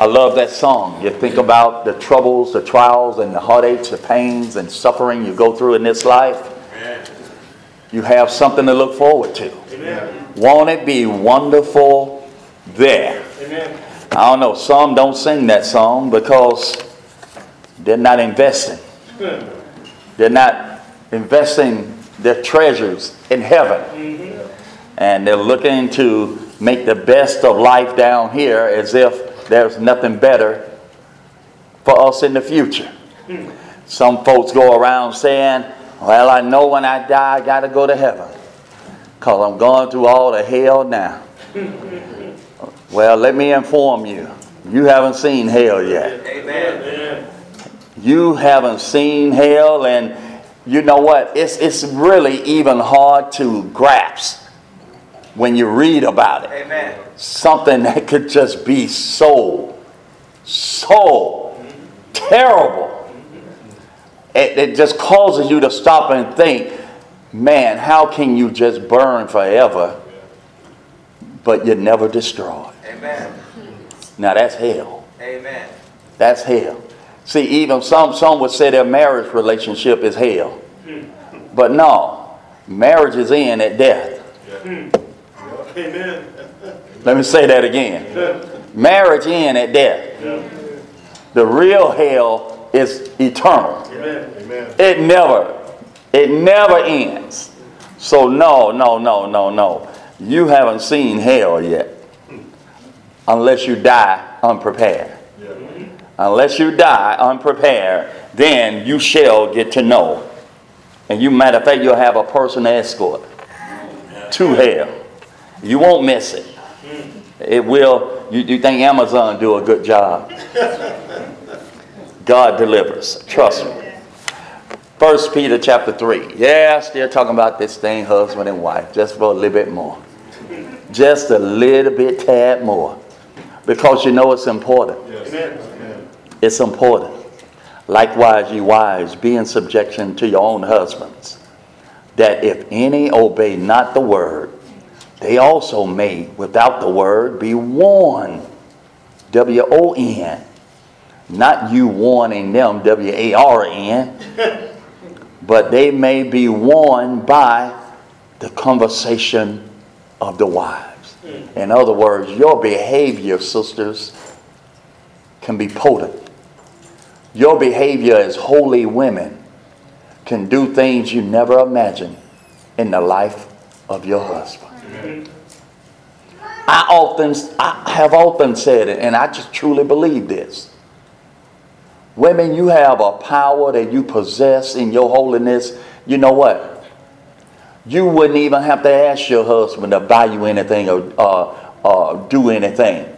I love that song. You think about the troubles, the trials, and the heartaches, the pains, and suffering you go through in this life. You have something to look forward to. Amen. Won't it be wonderful there? Amen. I don't know. Some don't sing that song because they're not investing. They're not investing their treasures in heaven. Mm-hmm. And they're looking to make the best of life down here as if there's nothing better for us in the future. Some folks go around saying, Well, I know when I die, I got to go to heaven because I'm going through all the hell now. well, let me inform you you haven't seen hell yet. Amen. You haven't seen hell, and you know what? It's, it's really even hard to grasp when you read about it. Amen. Something that could just be so, so terrible. It, it just causes you to stop and think, man, how can you just burn forever, but you're never destroyed? Amen. Now that's hell. Amen. That's hell. See, even some some would say their marriage relationship is hell. Hmm. But no, marriage is in at death. Hmm. Amen. Let me say that again. Marriage in at death. The real hell is eternal. Amen. It never, it never ends. So no, no, no, no, no. You haven't seen hell yet unless you die unprepared. Unless you die unprepared, then you shall get to know. And you, matter of fact, you'll have a personal escort to hell. You won't miss it. It will. You, you think Amazon do a good job? God delivers. Trust me. First Peter chapter 3. Yeah, still talking about this thing, husband and wife, just for a little bit more. Just a little bit tad more because you know it's important. Yes. It's important. Likewise, ye wives, be in subjection to your own husbands, that if any obey not the word, they also may, without the word, be warned. W O N. Not you warning them, W A R N. but they may be warned by the conversation of the wives. In other words, your behavior, sisters, can be potent. Your behavior as holy women can do things you never imagined in the life of your husband. I often, I have often said it, and I just truly believe this. Women, you have a power that you possess in your holiness. You know what? you wouldn't even have to ask your husband to buy you anything or uh, uh, do anything.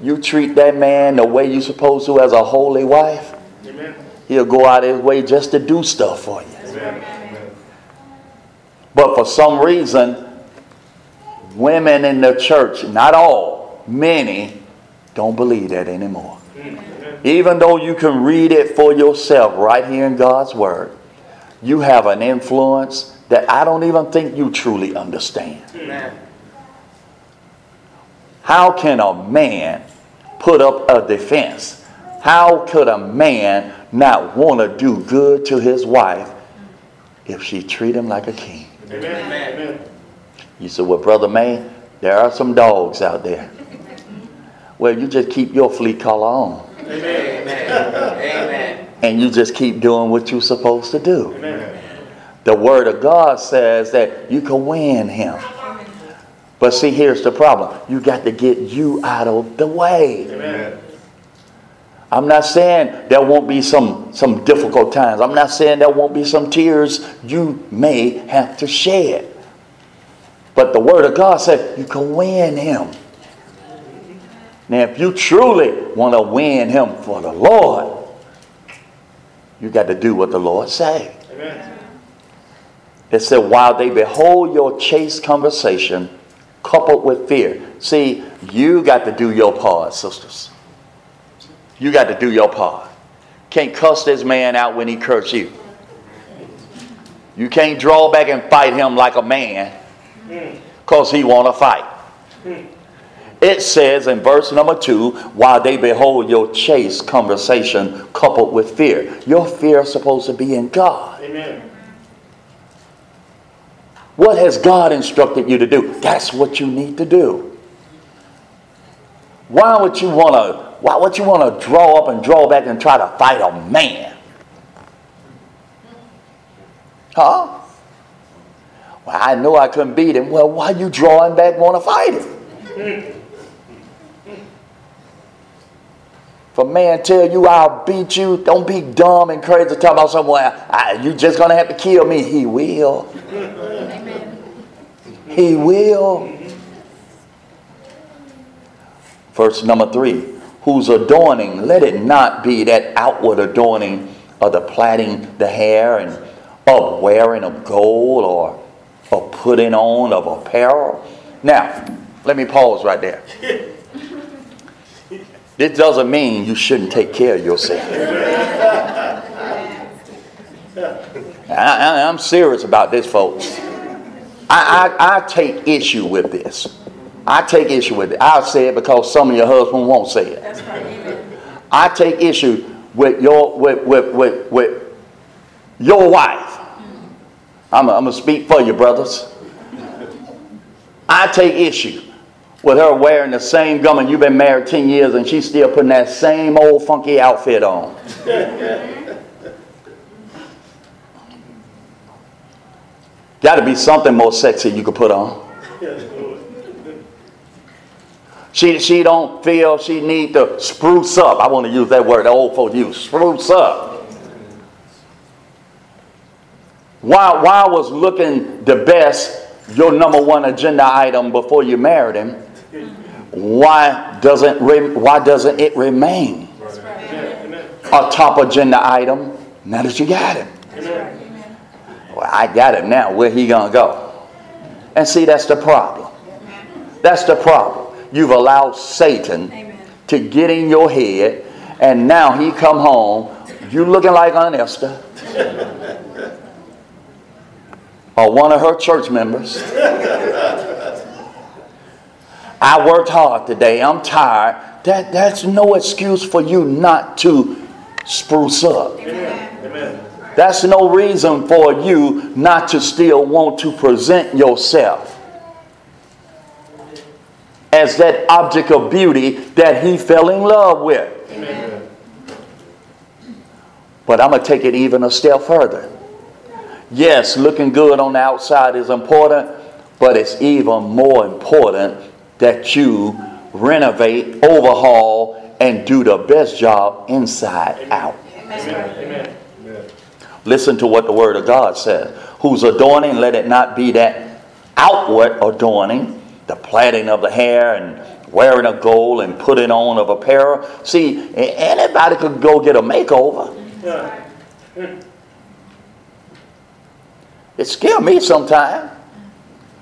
You treat that man the way you're supposed to as a holy wife, Amen. he'll go out of his way just to do stuff for you. Amen. But for some reason, women in the church, not all, many, don't believe that anymore. Amen. Even though you can read it for yourself right here in God's Word, you have an influence that I don't even think you truly understand. Amen. How can a man put up a defense? How could a man not want to do good to his wife if she treat him like a king? Amen. You said, well, Brother May, there are some dogs out there. Well, you just keep your flea collar on. Amen. Amen. And you just keep doing what you're supposed to do. Amen. The Word of God says that you can win him. But see, here's the problem. You got to get you out of the way. Amen. I'm not saying there won't be some, some difficult times. I'm not saying there won't be some tears you may have to shed. But the Word of God said you can win him. Now, if you truly want to win him for the Lord, you got to do what the Lord say. Amen. It said, while they behold your chaste conversation coupled with fear. See, you got to do your part, sisters. You got to do your part. Can't cuss this man out when he curse you. You can't draw back and fight him like a man because he want to fight. It says in verse number two, while they behold your chaste conversation coupled with fear. Your fear is supposed to be in God. Amen. What has God instructed you to do? That's what you need to do. Why would you want to why would you want to draw up and draw back and try to fight a man? Huh? Well, I know I couldn't beat him. Well, why you drawing back want to fight him? If a man tell you I'll beat you, don't be dumb and crazy to talk about someone. you just gonna have to kill me. He will. Amen. He will. Verse number three whose adorning, let it not be that outward adorning of the plaiting the hair and of wearing of gold or of putting on of apparel. Now, let me pause right there. This doesn't mean you shouldn't take care of yourself. I, am serious about this, folks. I, I, I take issue with this. I take issue with it. I'll say it because some of your husbands won't say it. That's right. I take issue with your with with with, with your wife. I'm going to speak for you, brothers. I take issue with her wearing the same garment. You've been married 10 years and she's still putting that same old funky outfit on. Got to be something more sexy you could put on. She, she don't feel she need to spruce up. I want to use that word the old folks use, spruce up. Why, why was looking the best your number one agenda item before you married him? Why doesn't, why doesn't it remain a top agenda item now that you got him? Well, I got him now. Where he gonna go? And see, that's the problem. That's the problem. You've allowed Satan to get in your head, and now he come home. You looking like Aunt Esther. Or one of her church members. I worked hard today. I'm tired. That, that's no excuse for you not to spruce up. Amen. That's no reason for you not to still want to present yourself as that object of beauty that he fell in love with. Amen. But I'm going to take it even a step further. Yes, looking good on the outside is important, but it's even more important that you renovate, overhaul, and do the best job inside Amen. out. Amen. Listen to what the Word of God says. Who's adorning, let it not be that outward adorning the plaiting of the hair and wearing a gold and putting on of apparel. See, anybody could go get a makeover. It scares me sometimes.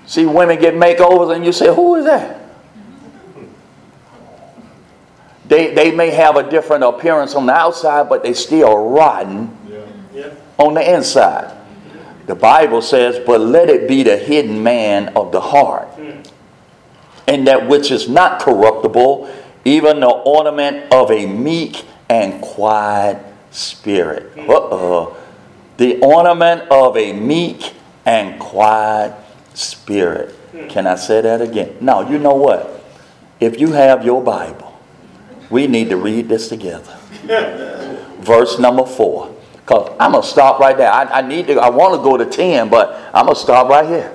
See women get makeovers and you say, who is that? They, they may have a different appearance on the outside, but they still rotten yeah. on the inside. The Bible says, but let it be the hidden man of the heart and that which is not corruptible, even the ornament of a meek and quiet spirit. Uh-uh. The ornament of a meek and quiet spirit. Hmm. Can I say that again? No, you know what? If you have your Bible, we need to read this together. Verse number four. Because I'm going to stop right there. I, I need to, I want to go to 10, but I'm going to stop right here.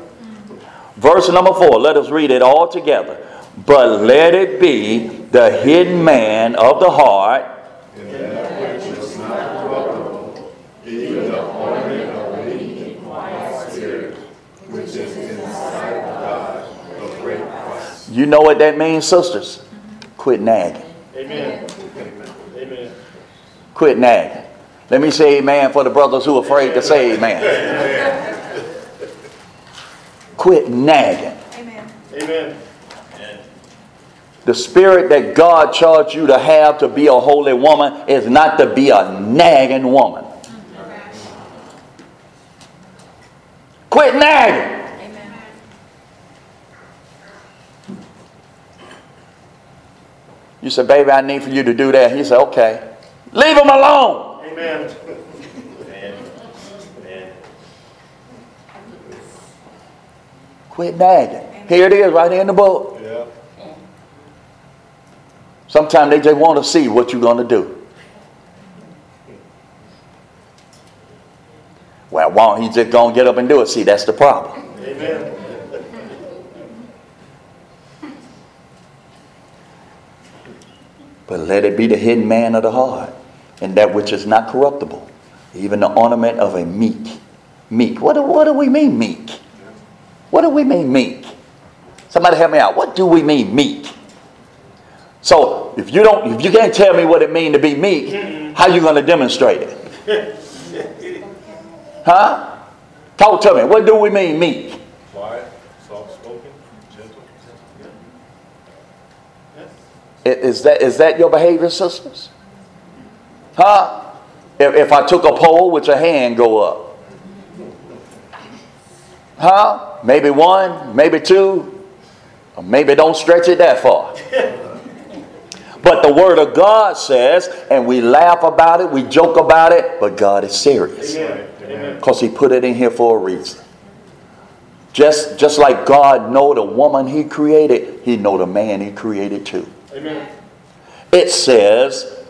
Verse number four, let us read it all together. But let it be the hidden man of the heart. You know what that means, sisters? Quit nagging. Amen. Amen. Quit nagging. Let me say amen for the brothers who are afraid to say amen. Quit nagging. Amen. Amen. The spirit that God charged you to have to be a holy woman is not to be a nagging woman. Oh, Quit nagging. You said, baby, I need for you to do that. He said, okay. Leave him alone. Amen. Amen. Quit nagging. Here it is right here in the book. Yeah. Sometimes they just want to see what you're going to do. Well, won't he just going to get up and do it? See, that's the problem. Amen. But let it be the hidden man of the heart, and that which is not corruptible, even the ornament of a meek. Meek. What do, what do we mean, meek? What do we mean, meek? Somebody help me out. What do we mean, meek? So if you don't, if you can't tell me what it means to be meek, how you going to demonstrate it? Huh? Talk to me. What do we mean, meek? Quiet, Is that, is that your behavior, sisters? Huh? If, if I took a poll, would your hand go up? Huh? Maybe one, maybe two, or maybe don't stretch it that far. But the Word of God says, and we laugh about it, we joke about it, but God is serious. Because He put it in here for a reason. Just, just like God know the woman He created, He know the man He created too. Amen. It says,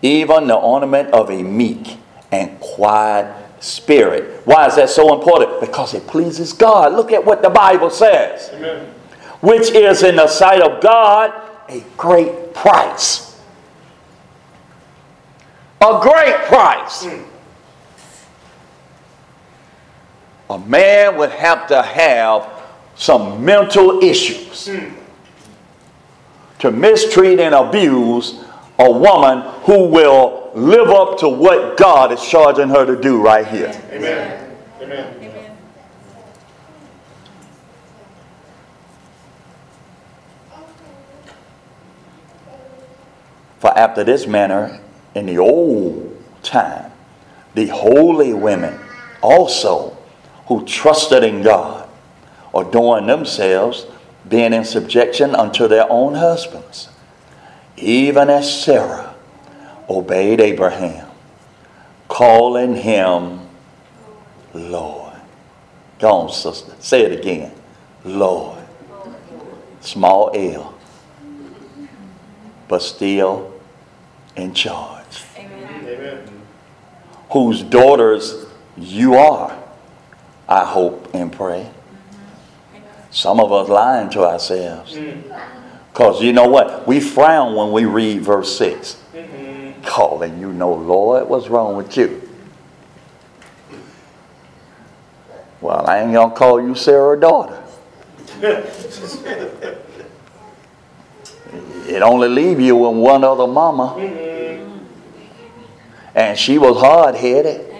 even the ornament of a meek and quiet spirit. Why is that so important? Because it pleases God. Look at what the Bible says. Amen. Which is in the sight of God a great price. A great price. A man would have to have some mental issues hmm. To mistreat and abuse a woman who will live up to what God is charging her to do right here. Amen. Amen. Amen. For after this manner, in the old time, the holy women also who trusted in God, adorned themselves, being in subjection unto their own husbands, even as Sarah obeyed Abraham, calling him Lord. Go on, sister. Say it again. Lord. Small L. But still in charge. Amen. Amen. Whose daughters you are, I hope and pray. Some of us lying to ourselves. Mm-hmm. Because you know what? We frown when we read verse 6. Mm-hmm. Calling you no Lord. What's wrong with you? Well, I ain't going to call you Sarah daughter. it only leave you with one other mama. Mm-hmm. And she was hard headed,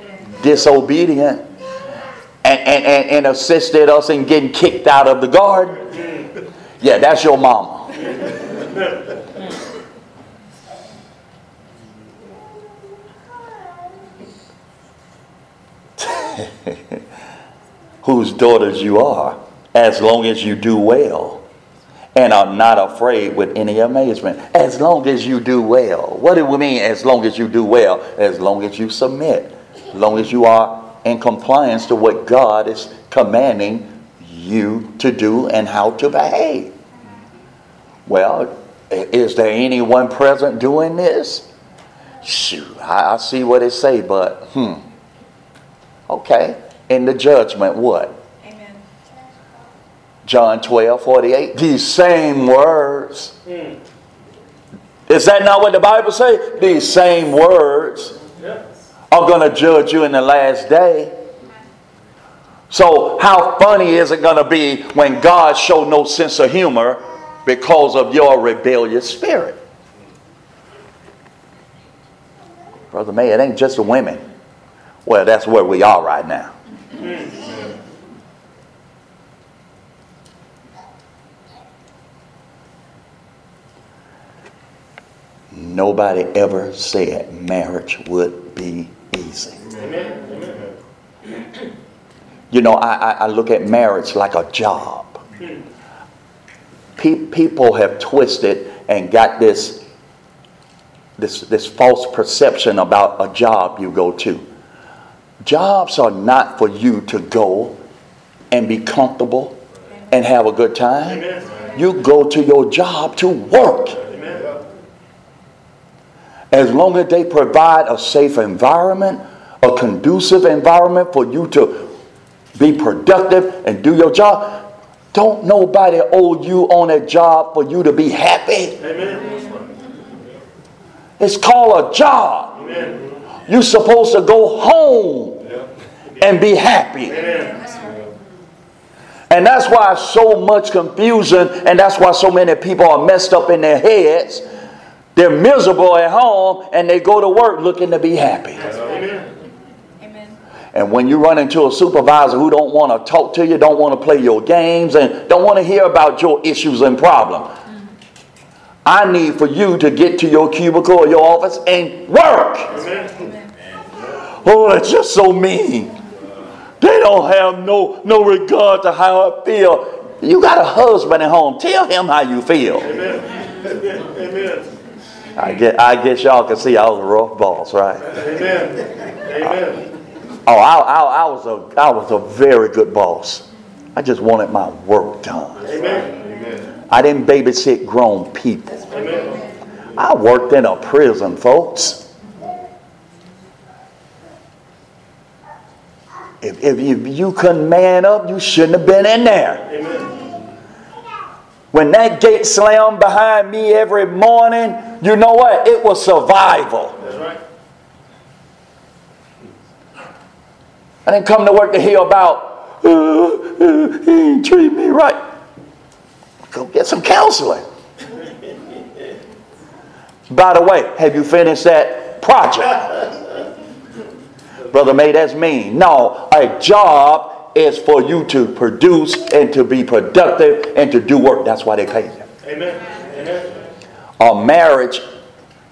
disobedient, and, and, and, assisted us in getting kicked out of the garden. Yeah, that's your mama. Whose daughters you are, as long as you do well and are not afraid with any amazement. As long as you do well. What do we mean, as long as you do well? As long as you submit, as long as you are in compliance to what God is commanding you to do and how to behave. Well, is there anyone present doing this? Shoot, I, I see what it say, but hmm. Okay. In the judgment, what? Amen. John 12, 48. These same words. Is that not what the Bible say? These same words Yep. Are going to judge you in the last day. So how funny is it going to be when God show no sense of humor because of your rebellious spirit? Brother May, it ain't just the women. Well, that's where we are right now. Nobody ever said marriage would be easy. Amen. You know, I, I, I look at marriage like a job. Pe- people have twisted and got this, this, this false perception about a job you go to. Jobs are not for you to go and be comfortable and have a good time. You go to your job to work. As long as they provide a safe environment, a conducive environment for you to be productive and do your job, don't nobody owe you on a job for you to be happy. Amen. It's called a job. You're supposed to go home and be happy. And that's why so much confusion, and that's why so many people are messed up in their heads. They're miserable at home and they go to work looking to be happy. Amen. And when you run into a supervisor who don't want to talk to you, don't want to play your games, and don't want to hear about your issues and problems, I need for you to get to your cubicle or your office and work. Oh, that's just so mean. They don't have no, no regard to how I feel. You got a husband at home. Tell him how you feel. Amen. Amen. I guess, I guess y'all can see I was a rough boss, right? Amen. Amen. Oh, I, I, I was a I was a very good boss. I just wanted my work done. Amen. I didn't babysit grown people. Amen. I worked in a prison, folks. If, if you, you couldn't man up, you shouldn't have been in there. When that gate slammed behind me every morning, you know what? It was survival. That's right. I didn't come to work to hear about, uh, he ain't treat me right. Go get some counseling. By the way, have you finished that project? Brother May, that's mean. No, a job is for you to produce and to be productive and to do work. That's why they pay you. Amen. Amen. A marriage,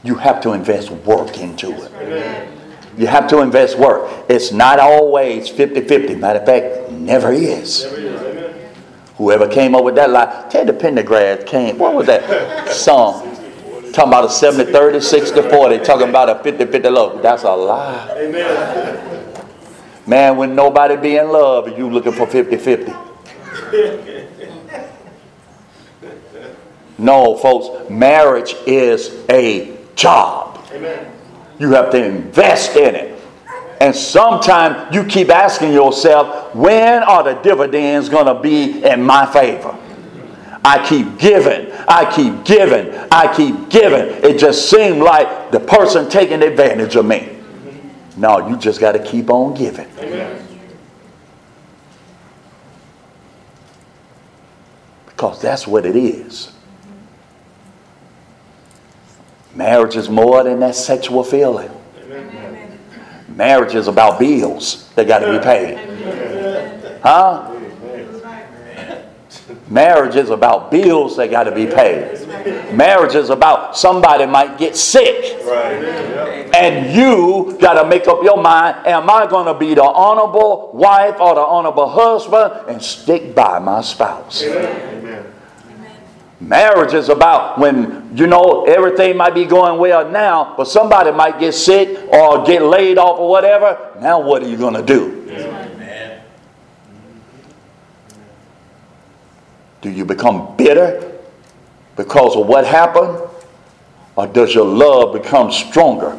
you have to invest work into it. Amen. You have to invest work. It's not always 50 50. Matter of fact, never is. It is. Amen. Whoever came up with that lie, Teddy Pendergrass came, what was that song? Talking about a 70 30, 60 40, talking about a 50 50 love. That's a lie. Amen. Man, when nobody be in love, you looking for 50 50. No, folks, marriage is a job. Amen. You have to invest in it. And sometimes you keep asking yourself, when are the dividends going to be in my favor? I keep giving, I keep giving, I keep giving. It just seemed like the person taking advantage of me. No, you just got to keep on giving. Amen. Because that's what it is. Marriage is more than that sexual feeling. Amen. Marriage is about bills that got to be paid. Huh? Marriage is about bills that got to be paid. Marriage is about somebody might get sick. And you got to make up your mind am I going to be the honorable wife or the honorable husband and stick by my spouse? Marriage is about when, you know, everything might be going well now, but somebody might get sick or get laid off or whatever. Now, what are you going to do? Do you become bitter because of what happened? Or does your love become stronger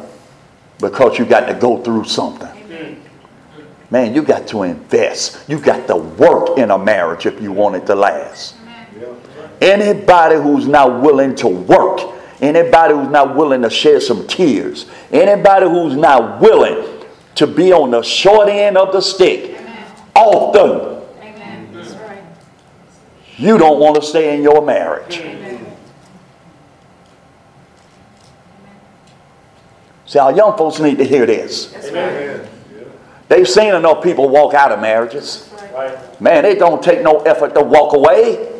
because you got to go through something? Man, you got to invest. You got to work in a marriage if you want it to last. Anybody who's not willing to work, anybody who's not willing to shed some tears, anybody who's not willing to be on the short end of the stick, often Amen. That's right. You don't want to stay in your marriage. See, our young folks need to hear this. Amen. They've seen enough people walk out of marriages. Right. Man, it don't take no effort to walk away.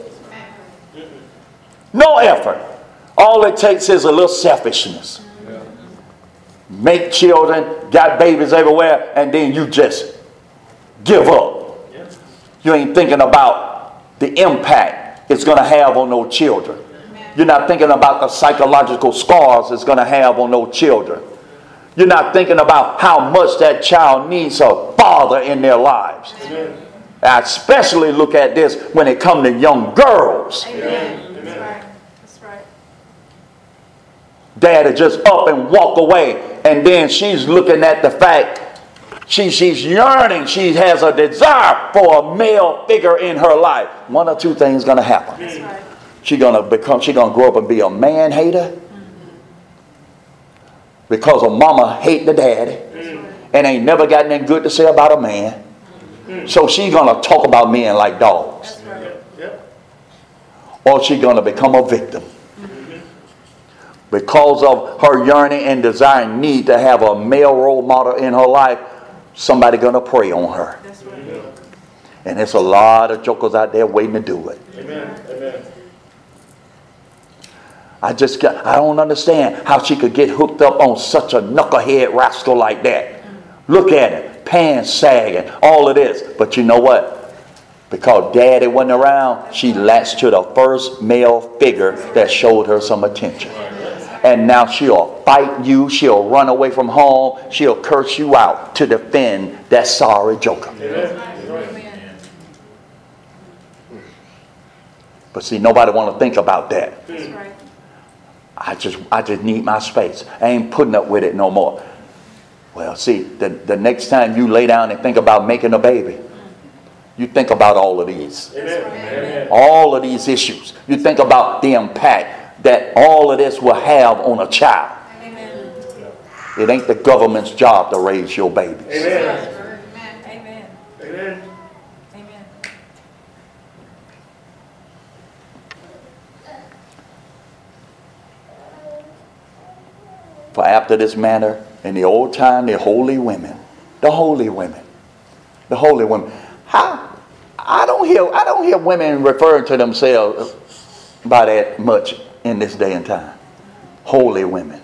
No effort. All it takes is a little selfishness. Make children, got babies everywhere, and then you just give up. You ain't thinking about the impact it's going to have on those children. You're not thinking about the psychological scars it's going to have on those children. You're not thinking about how much that child needs a father in their lives. I especially look at this when it comes to young girls. Amen. That's right. That's right. Daddy just up and walk away, and then she's looking at the fact she, she's yearning. She has a desire for a male figure in her life. One or two things gonna happen. That's right. She gonna become. She gonna grow up and be a man hater because her mama hate the daddy and ain't never got anything good to say about a man. Mm. So she gonna talk about men like dogs, right. Or she gonna become a victim mm-hmm. because of her yearning and desire and need to have a male role model in her life. Somebody gonna prey on her, and there's a lot of jokers out there waiting to do it. Amen. Amen. I just got, I don't understand how she could get hooked up on such a knucklehead rascal like that. Look at it, pants sagging, all of this. But you know what? Because daddy wasn't around, she latched to the first male figure that showed her some attention. And now she'll fight you, she'll run away from home, she'll curse you out to defend that sorry joker. Amen. But see, nobody want to think about that. Right. I just I just need my space. I ain't putting up with it no more. Well, see, the, the next time you lay down and think about making a baby, you think about all of these. Amen. All of these issues. You think about the impact that all of this will have on a child. Amen. It ain't the government's job to raise your babies. Amen. Amen. Amen. Amen. For after this manner, in the old time, the holy women, the holy women, the holy women. How? I don't hear I don't hear women referring to themselves by that much in this day and time. Holy women.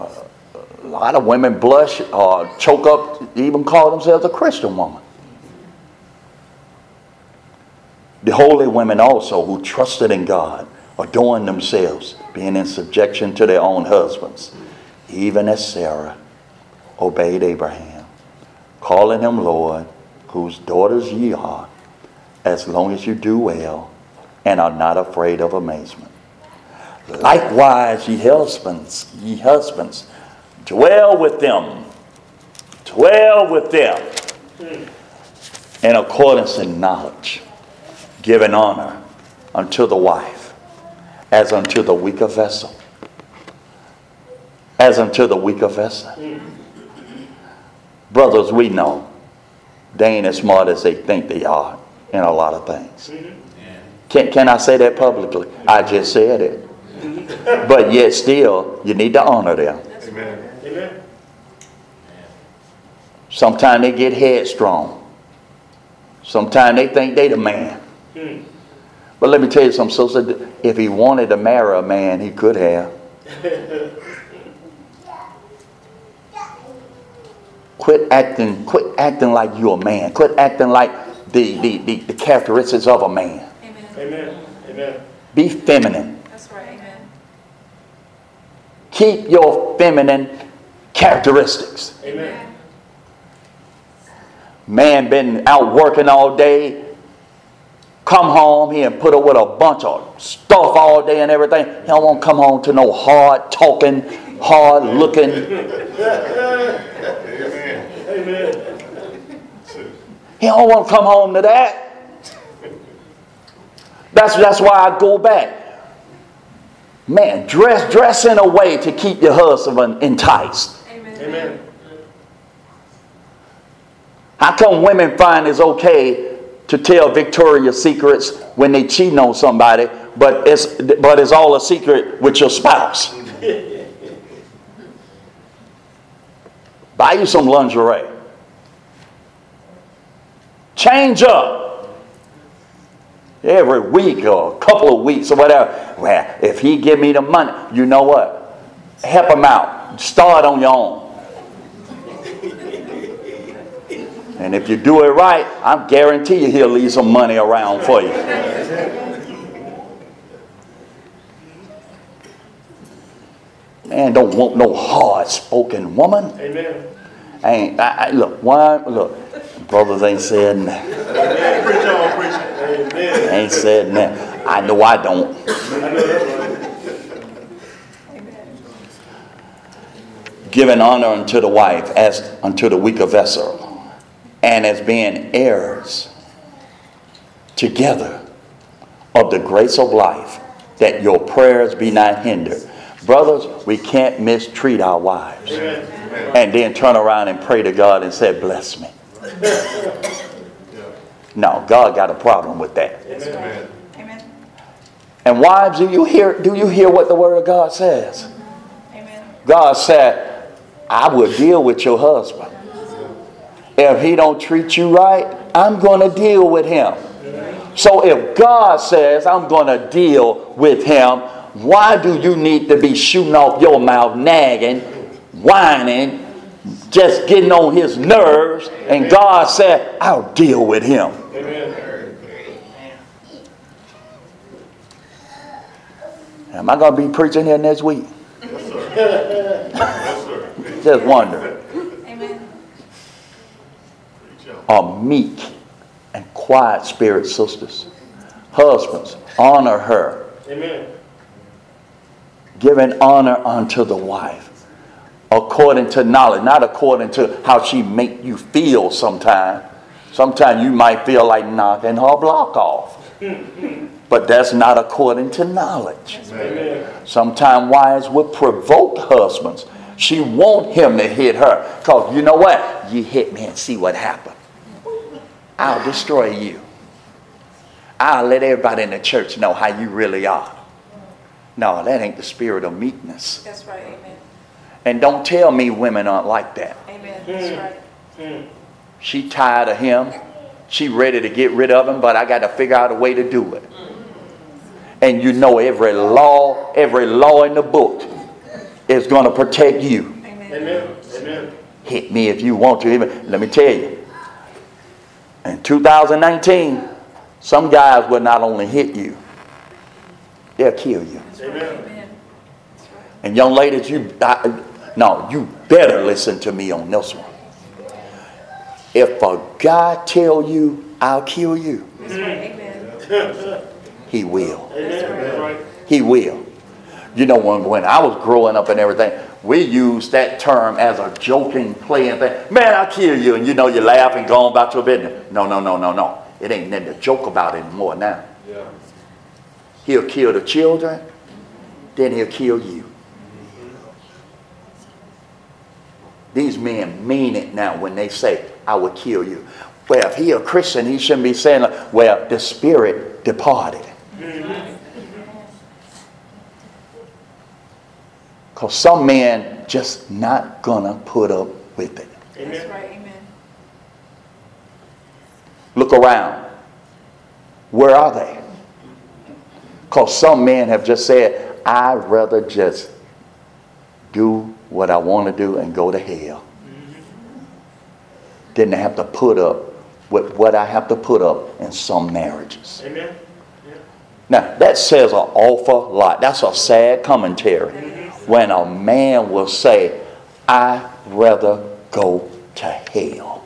A lot of women blush or choke up, even call themselves a Christian woman. The holy women also who trusted in God, adorned themselves, being in subjection to their own husbands, even as Sarah obeyed Abraham, calling him Lord, whose daughters ye are, as long as you do well and are not afraid of amazement. Likewise, ye husbands, ye husbands, dwell with them, dwell with them in accordance in knowledge, giving honor unto the wife as unto the weaker vessel. As unto the weaker vessel. Brothers, we know they ain't as smart as they think they are in a lot of things. Can, can I say that publicly? I just said it. But yet still, you need to honor them. Amen. Amen. Sometimes they get headstrong. Sometimes they think they the man. But let me tell you something, sister. If he wanted to marry a man, he could have. quit acting, quit acting like you're a man. Quit acting like the, the, the, the characteristics of a man. Amen. Amen. Amen. Be feminine. That's right. Amen. Keep your feminine characteristics. Amen. Man been out working all day, come home, he and put up with a bunch of stuff all day and everything. He don't want to come home to no hard talking, hard looking. Amen. Amen. He don't want to come home to that. That's, that's why I go back. Man, dress dress in a way to keep your husband enticed. Amen. Amen. How come women find it's okay to tell Victoria's secrets when they cheating on somebody, but it's but it's all a secret with your spouse? Buy you some lingerie. Change up every week or a couple of weeks or whatever. Well, if he give me the money, you know what? Help him out. Start on your own. And if you do it right, I guarantee you he'll leave some money around for you. Man don't want no hard-spoken woman. Amen. I ain't I, I, look, why look, brothers ain't saying Amen. Preach on, preach. Amen. Ain't said nothing. I know I don't. Giving honor unto the wife as unto the weaker vessel, and as being heirs together of the grace of life, that your prayers be not hindered. Brothers, we can't mistreat our wives Amen. and then turn around and pray to God and say, Bless me. No, God got a problem with that. Amen. Amen. And wives, do you hear do you hear what the word of God says? Amen. God said, I will deal with your husband. If he don't treat you right, I'm going to deal with him. So if God says I'm going to deal with him, why do you need to be shooting off your mouth, nagging, whining, just getting on his nerves? And God said, I'll deal with him. Amen. Am I going to be preaching here next week? Just wonder. Amen. are meek and quiet spirit sisters. Husbands, honor her, Amen. giving honor unto the wife, according to knowledge, not according to how she make you feel sometimes. Sometimes you might feel like knocking her block off. But that's not according to knowledge. Sometimes wives will provoke husbands. She want him to hit her. Because you know what? You hit me and see what happened. I'll destroy you. I'll let everybody in the church know how you really are. No, that ain't the spirit of meekness. That's right. Amen. And don't tell me women aren't like that. Amen. That's right. Hmm. Hmm. She tired of him. She ready to get rid of him, but I got to figure out a way to do it. And you know every law, every law in the book is going to protect you. Amen. Amen. Amen. Hit me if you want to. Even let me tell you. In 2019, some guys will not only hit you, they'll kill you. Amen. Amen. That's right. And young ladies, you I, no, you better listen to me on this one. If a guy tell you I'll kill you, right. Amen. he will. Amen. Right. He will. You know, when, when I was growing up and everything, we used that term as a joking, playing thing. Man, I'll kill you. And you know, you laugh and go on about your business. No, no, no, no, no. It ain't nothing to joke about anymore now. Yeah. He'll kill the children, then he'll kill you. These men mean it now when they say, I will kill you. Well, if he a Christian, he shouldn't be saying, well, the spirit departed. Because some men just not gonna put up with it. That's Amen. right. Amen. Look around. Where are they? Because some men have just said, I'd rather just do what I want to do and go to hell than to have to put up with what I have to put up in some marriages. Amen. Yeah. Now, that says an awful lot. That's a sad commentary when a man will say, I'd rather go to hell.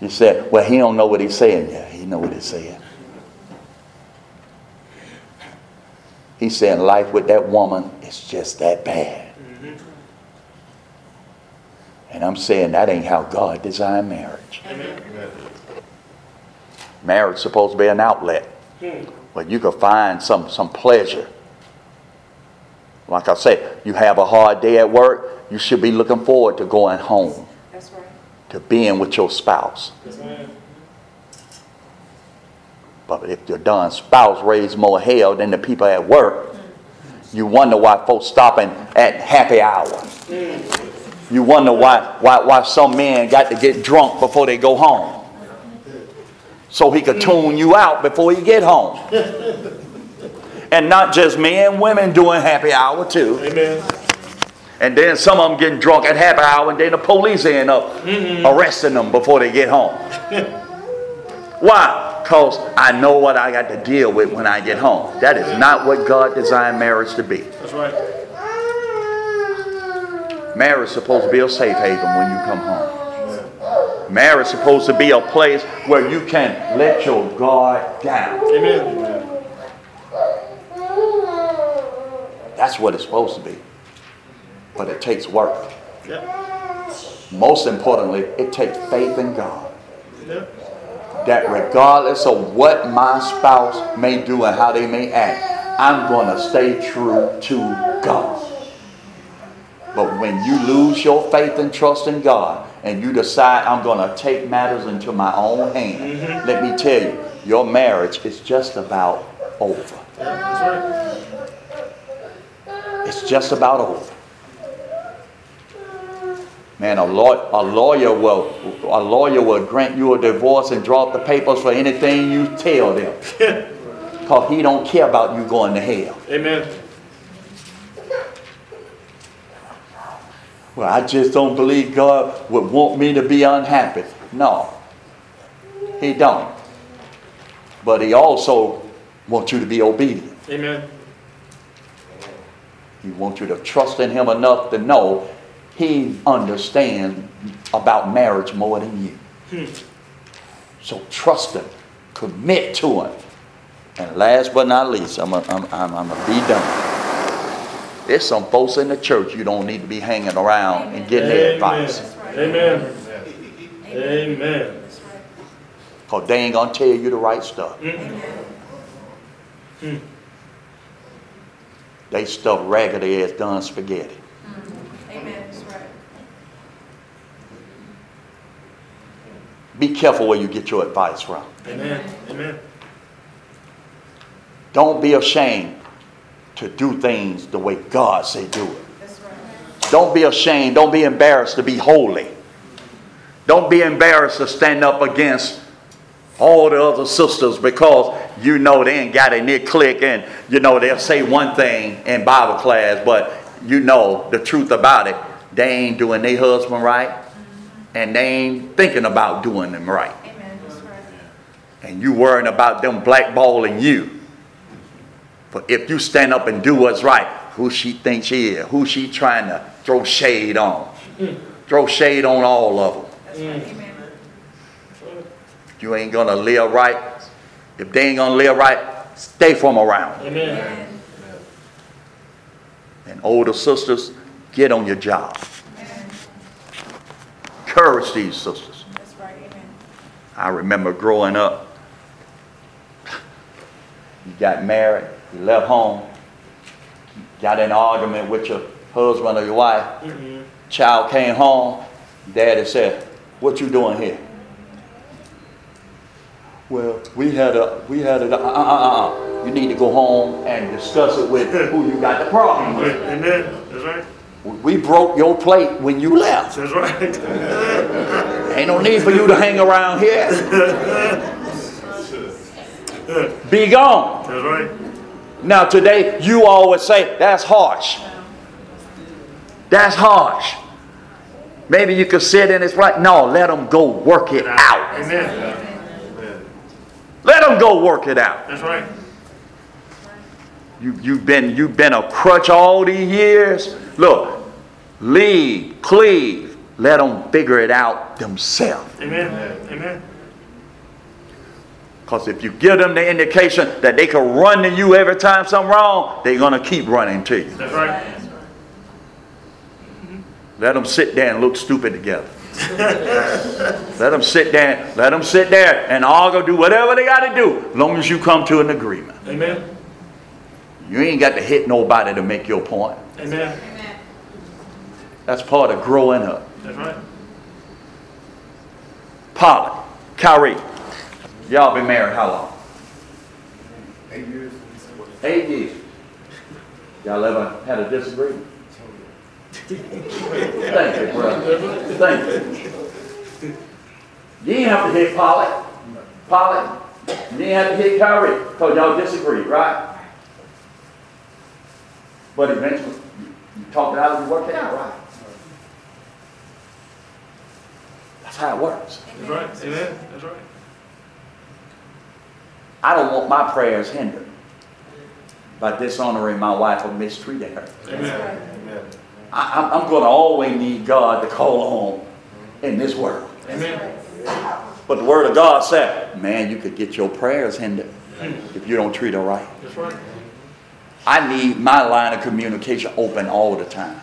You said, well, he don't know what he's saying. Yeah, he know what he's saying. He's saying life with that woman is just that bad. And I'm saying that ain't how God designed marriage. Amen. Marriage supposed to be an outlet where you can find some, some pleasure. Like I said, you have a hard day at work, you should be looking forward to going home, That's right. to being with your spouse. Yes. But if your done spouse raise more hell than the people at work, you wonder why folks stopping at happy hour. Mm. You wonder why, why, why some men got to get drunk before they go home. So he could tune you out before you get home. And not just men, and women doing happy hour too. Amen. And then some of them getting drunk at happy hour, and then the police end up mm-hmm. arresting them before they get home. Why? Because I know what I got to deal with when I get home. That is not what God designed marriage to be. That's right. Marriage is supposed to be a safe haven when you come home. Marriage is supposed to be a place where you can let your guard down. Amen. That's what it's supposed to be. But it takes work. Yep. Most importantly, it takes faith in God. Yep. That regardless of what my spouse may do and how they may act, I'm going to stay true to God. But when you lose your faith and trust in God and you decide I'm going to take matters into my own hand, mm-hmm. let me tell you, your marriage is just about over. Right. It's just about over. Man, a lawyer, a lawyer will a lawyer will grant you a divorce and drop the papers for anything you tell them. Because he don't care about you going to hell. Amen. Well, I just don't believe God would want me to be unhappy. No. He don't. But he also wants you to be obedient. Amen. He wants you to trust in him enough to know he understands about marriage more than you. Hmm. So trust him. Commit to him. And last but not least, I'm going I'm, I'm, I'm to be done. There's some folks in the church you don't need to be hanging around and getting their advice. Amen. Amen. That's right. Because they ain't going to tell you the right stuff. Mm-hmm. They stuff raggedy as done spaghetti. Mm-hmm. Amen. That's right. Be careful where you get your advice from. Amen. Amen. Don't be ashamed to do things the way God say do it. Right. Don't be ashamed. Don't be embarrassed to be holy. Don't be embarrassed to stand up against all the other sisters because you know they ain't got in their clique and you know they'll say one thing in Bible class, but you know the truth about it. They ain't doing their husband right mm-hmm. and they ain't thinking about doing them right. Amen. Right. and you worrying about them blackballing you. But if you stand up and do what's right, who she thinks she is, who she trying to throw shade on, throw shade on all of them. You ain't gonna live right. If they ain't gonna live right, stay from around. Amen. And older sisters, get on your job. Amen. Encourage these sisters. That's right. Amen. I remember growing up. You got married, you left home, got in an argument with your husband or your wife. Mhm. Child came home, daddy said, What you doing here? Well, we had a we had a uh, uh, uh, uh. You need to go home and discuss it with who you got the problem with. Amen. That's right. We broke your plate when you left. That's right. Ain't no need for you to hang around here. Be gone. That's right. Now today you always say that's harsh. That's harsh. Maybe you could sit in his right. No, let them go work it out. Amen. Let them go work it out. That's right. You, you've been you've been a crutch all these years. Look, leave, cleave. Let them figure it out themselves. Amen. Amen. Because if you give them the indication that they can run to you every time something wrong, they're gonna keep running to you. That's right. Mm-hmm. Let them sit there and look stupid together. let them sit there. Let them sit there and all go do whatever they got to do, as long as you come to an agreement. Amen. You ain't got to hit nobody to make your point. Amen. Amen. That's part of growing up. That's right. Polly, Kyrie, y'all been married how long? Eight years. Eight years. Y'all ever had a disagreement? Thank you, brother. Thank you. You ain't have to hit Polly. Polly, you ain't have to hit Kyrie because y'all disagreed, right? But eventually, you, you talked it out and you worked it out, right? That's how it works. That's right. Amen. That's right. I don't want my prayers hindered. by dishonoring my wife or mistreating her. Amen. I, I'm, I'm going to always need God to call on in this world. Amen. But the word of God said, man, you could get your prayers hindered if you don't treat her right. That's right. I need my line of communication open all the time.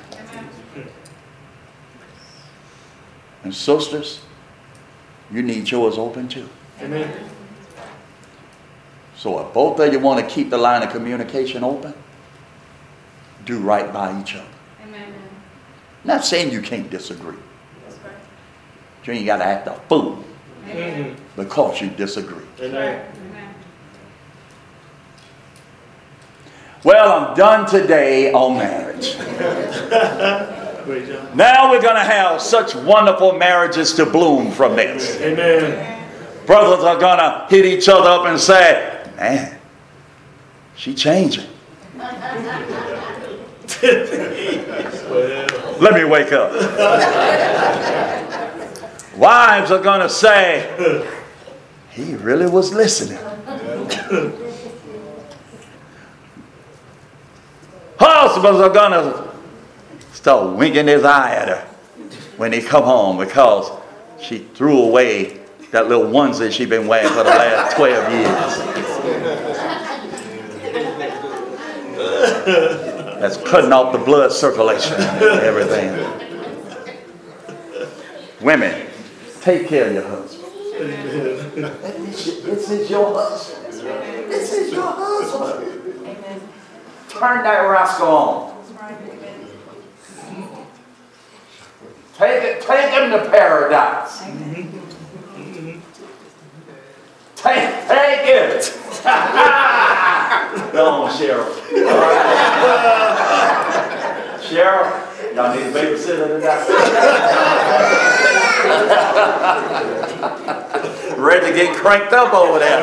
And sisters, you need yours open too. Amen. So if both of you want to keep the line of communication open, do right by each other. Amen. Not saying you can't disagree. That's right. You ain't got to act a fool Mhm. because you disagree. Amen. Amen. Well, I'm done today on marriage. Now we're going to have such wonderful marriages to bloom from this. Amen. Brothers are going to hit each other up and say, man, she changing. Let me wake up. Wives are going to say, he really was listening. Husbands are going to start winking his eye at her when he come home because she threw away that little onesie she been wearing for the last 12 years. That's cutting off the blood circulation and everything. Women, take care of your husband. This is your husband. This is your husband. Amen. Turn that rascal on. That's Take it, take him to paradise. Take, take it. Go on, Cheryl. Cheryl, y'all need a babysitter tonight. Ready to get cranked up over there.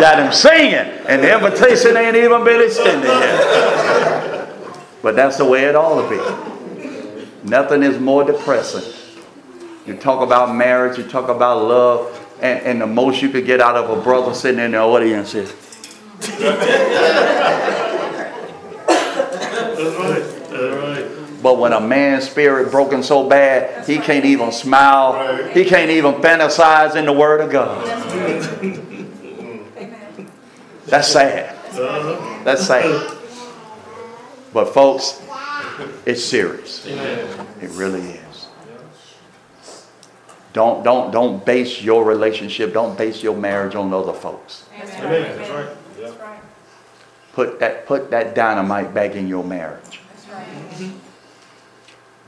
Got him singing, and the invitation ain't even been extended yet. But that's the way it ought to be. Nothing is more depressing. You talk about marriage, you talk about love, and, and the most you could get out of a brother sitting in the audience is, That's right. That's right. but when a man's spirit broken so bad, he can't even smile, he can't even fantasize in the word of God. That's sad. That's sad. But folks, it's serious. It really is. Don't don't don't base your relationship, don't base your marriage on other folks. Amen. Amen. That's right. That's right. Put that put that dynamite back in your marriage. That's right. Mm-hmm.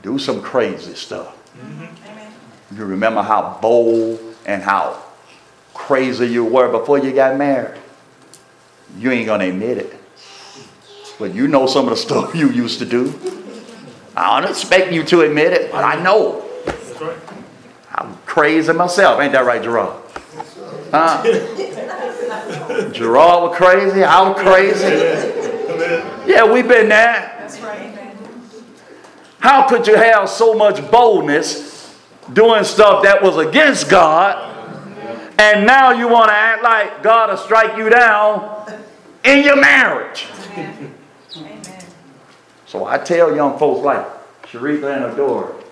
Do some crazy stuff. Mm-hmm. Amen. You remember how bold and how crazy you were before you got married. You ain't gonna admit it. But you know some of the stuff you used to do. I don't expect you to admit it, but I know. That's right. I'm crazy myself. Ain't that right, Gerard? Huh? Gerard was crazy. I was crazy. Yeah, we've been there. That's right. How could you have so much boldness doing stuff that was against God, and now you want to act like God will strike you down in your marriage? Amen. Amen. So I tell young folks like Sharitha and Adora,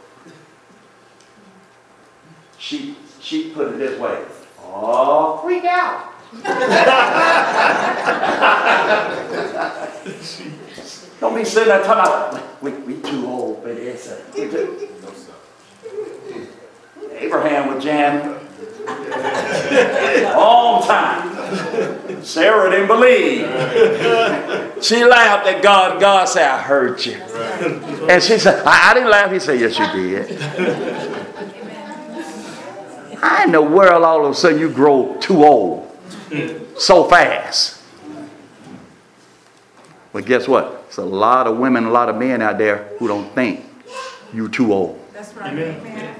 she she put it this way. Oh, freak out. Don't be sitting there talking about we, we too old for this. we too-" Abraham was jamming. Long time. Sarah didn't believe. She laughed at God. God said, I heard you. And she said, I, I didn't laugh. He said, Yes, you did. How in the world all of a sudden you grow too old so fast? But guess what? There's a lot of women, a lot of men out there who don't think you're too old. That's right. Amen. Amen.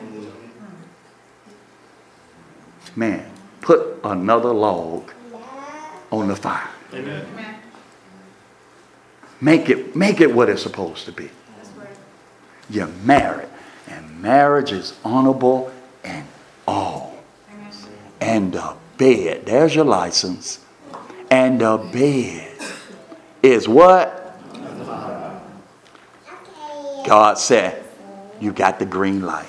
Man, put another log on the fire. Amen. Amen. Make it, make it what it's supposed to be. That's right. You're married, and marriage is honorable and all. And the bed, there's your license. And the bed is what? God said, You got the green light.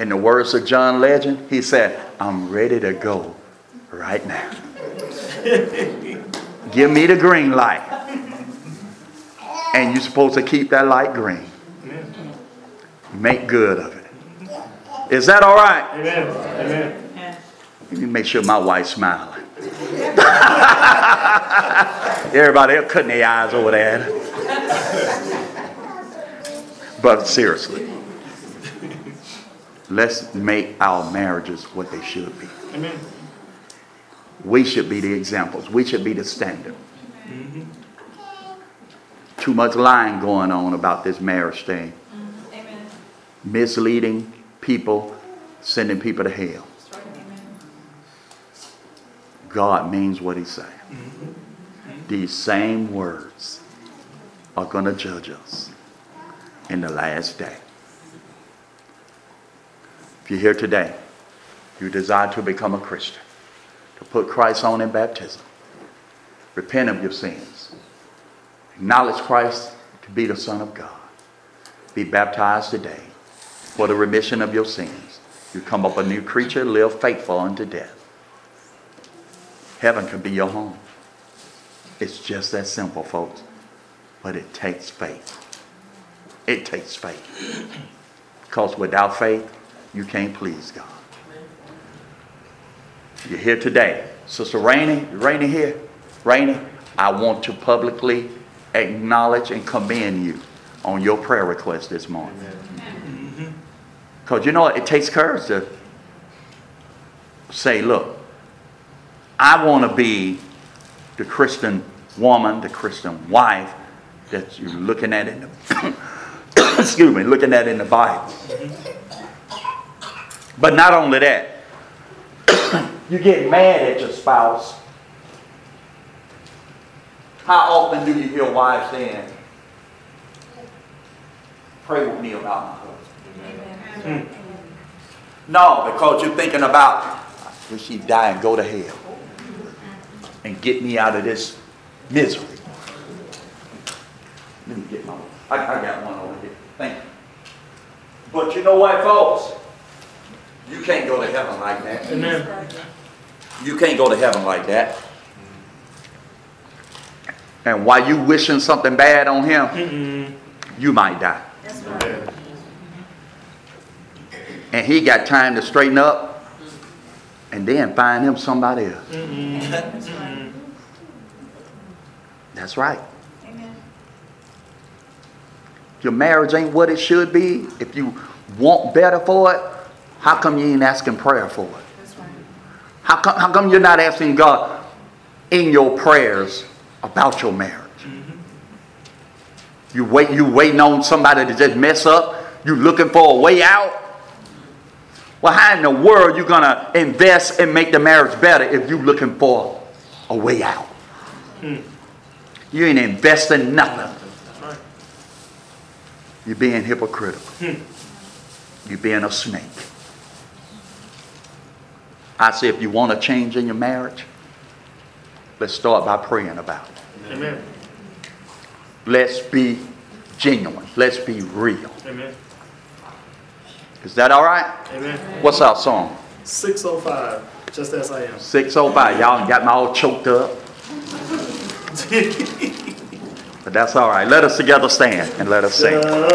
In the words of John Legend, he said, I'm ready to go right now. Give me the green light. And you're supposed to keep that light green. Make good of it. Is that all right? Amen. Amen. Let me make sure my wife's smiling. Everybody else cutting their eyes over there. But seriously, let's make our marriages what they should be. Amen. We should be the examples. We should be the standard. Mm-hmm. Too much lying going on about this marriage thing. Mm-hmm. Amen. Misleading people, sending people to hell. God means what he says. These same words are going to judge us in the last day. If you're here today, you desire to become a Christian, to put Christ on in baptism, repent of your sins, acknowledge Christ to be the Son of God, be baptized today for the remission of your sins. You come up a new creature, live faithful unto death. Heaven can be your home. It's just that simple, folks. But it takes faith. It takes faith. Because without faith, you can't please God. You're here today. Sister Rainey, Rainey here. Rainey, I want to publicly acknowledge and commend you on your prayer request this morning. Because you know? It takes courage to say, look, I want to be the Christian woman, the Christian wife that you're looking at in the excuse me, looking at in the Bible. But not only that, you get mad at your spouse. How often do you hear wives saying, "Pray with me about my husband"? Amen. Hmm. No, because you're thinking about, will she die and go to hell? And get me out of this misery. Let me get my, I, I got one over here. Thank you. But you know what, folks? You can't go to heaven like that. Amen. You can't go to heaven like that. And while you wishing something bad on him, Mm-mm. you might die. That's right. And he got time to straighten up and then find him somebody else. That's right. That's right. Amen. Your marriage ain't what it should be. If you want better for it, how come you ain't asking prayer for it? Right. How come, how come you're not asking God in your prayers about your marriage? Mm-hmm. You wait, you waiting on somebody to just mess up. You looking for a way out. Well, how in the world you gonna invest and make the marriage better if you're looking for a way out? Hmm. You ain't investing nothing. Right. You're being hypocritical. Hmm. You're being a snake. I say if you want a change in your marriage, let's start by praying about it. Amen. Let's be genuine. Let's be real. Amen. Is that all right? Amen. What's our song? 605, just as I am. 605. Y'all got me all choked up. But that's all right. Let us together stand and let us sing.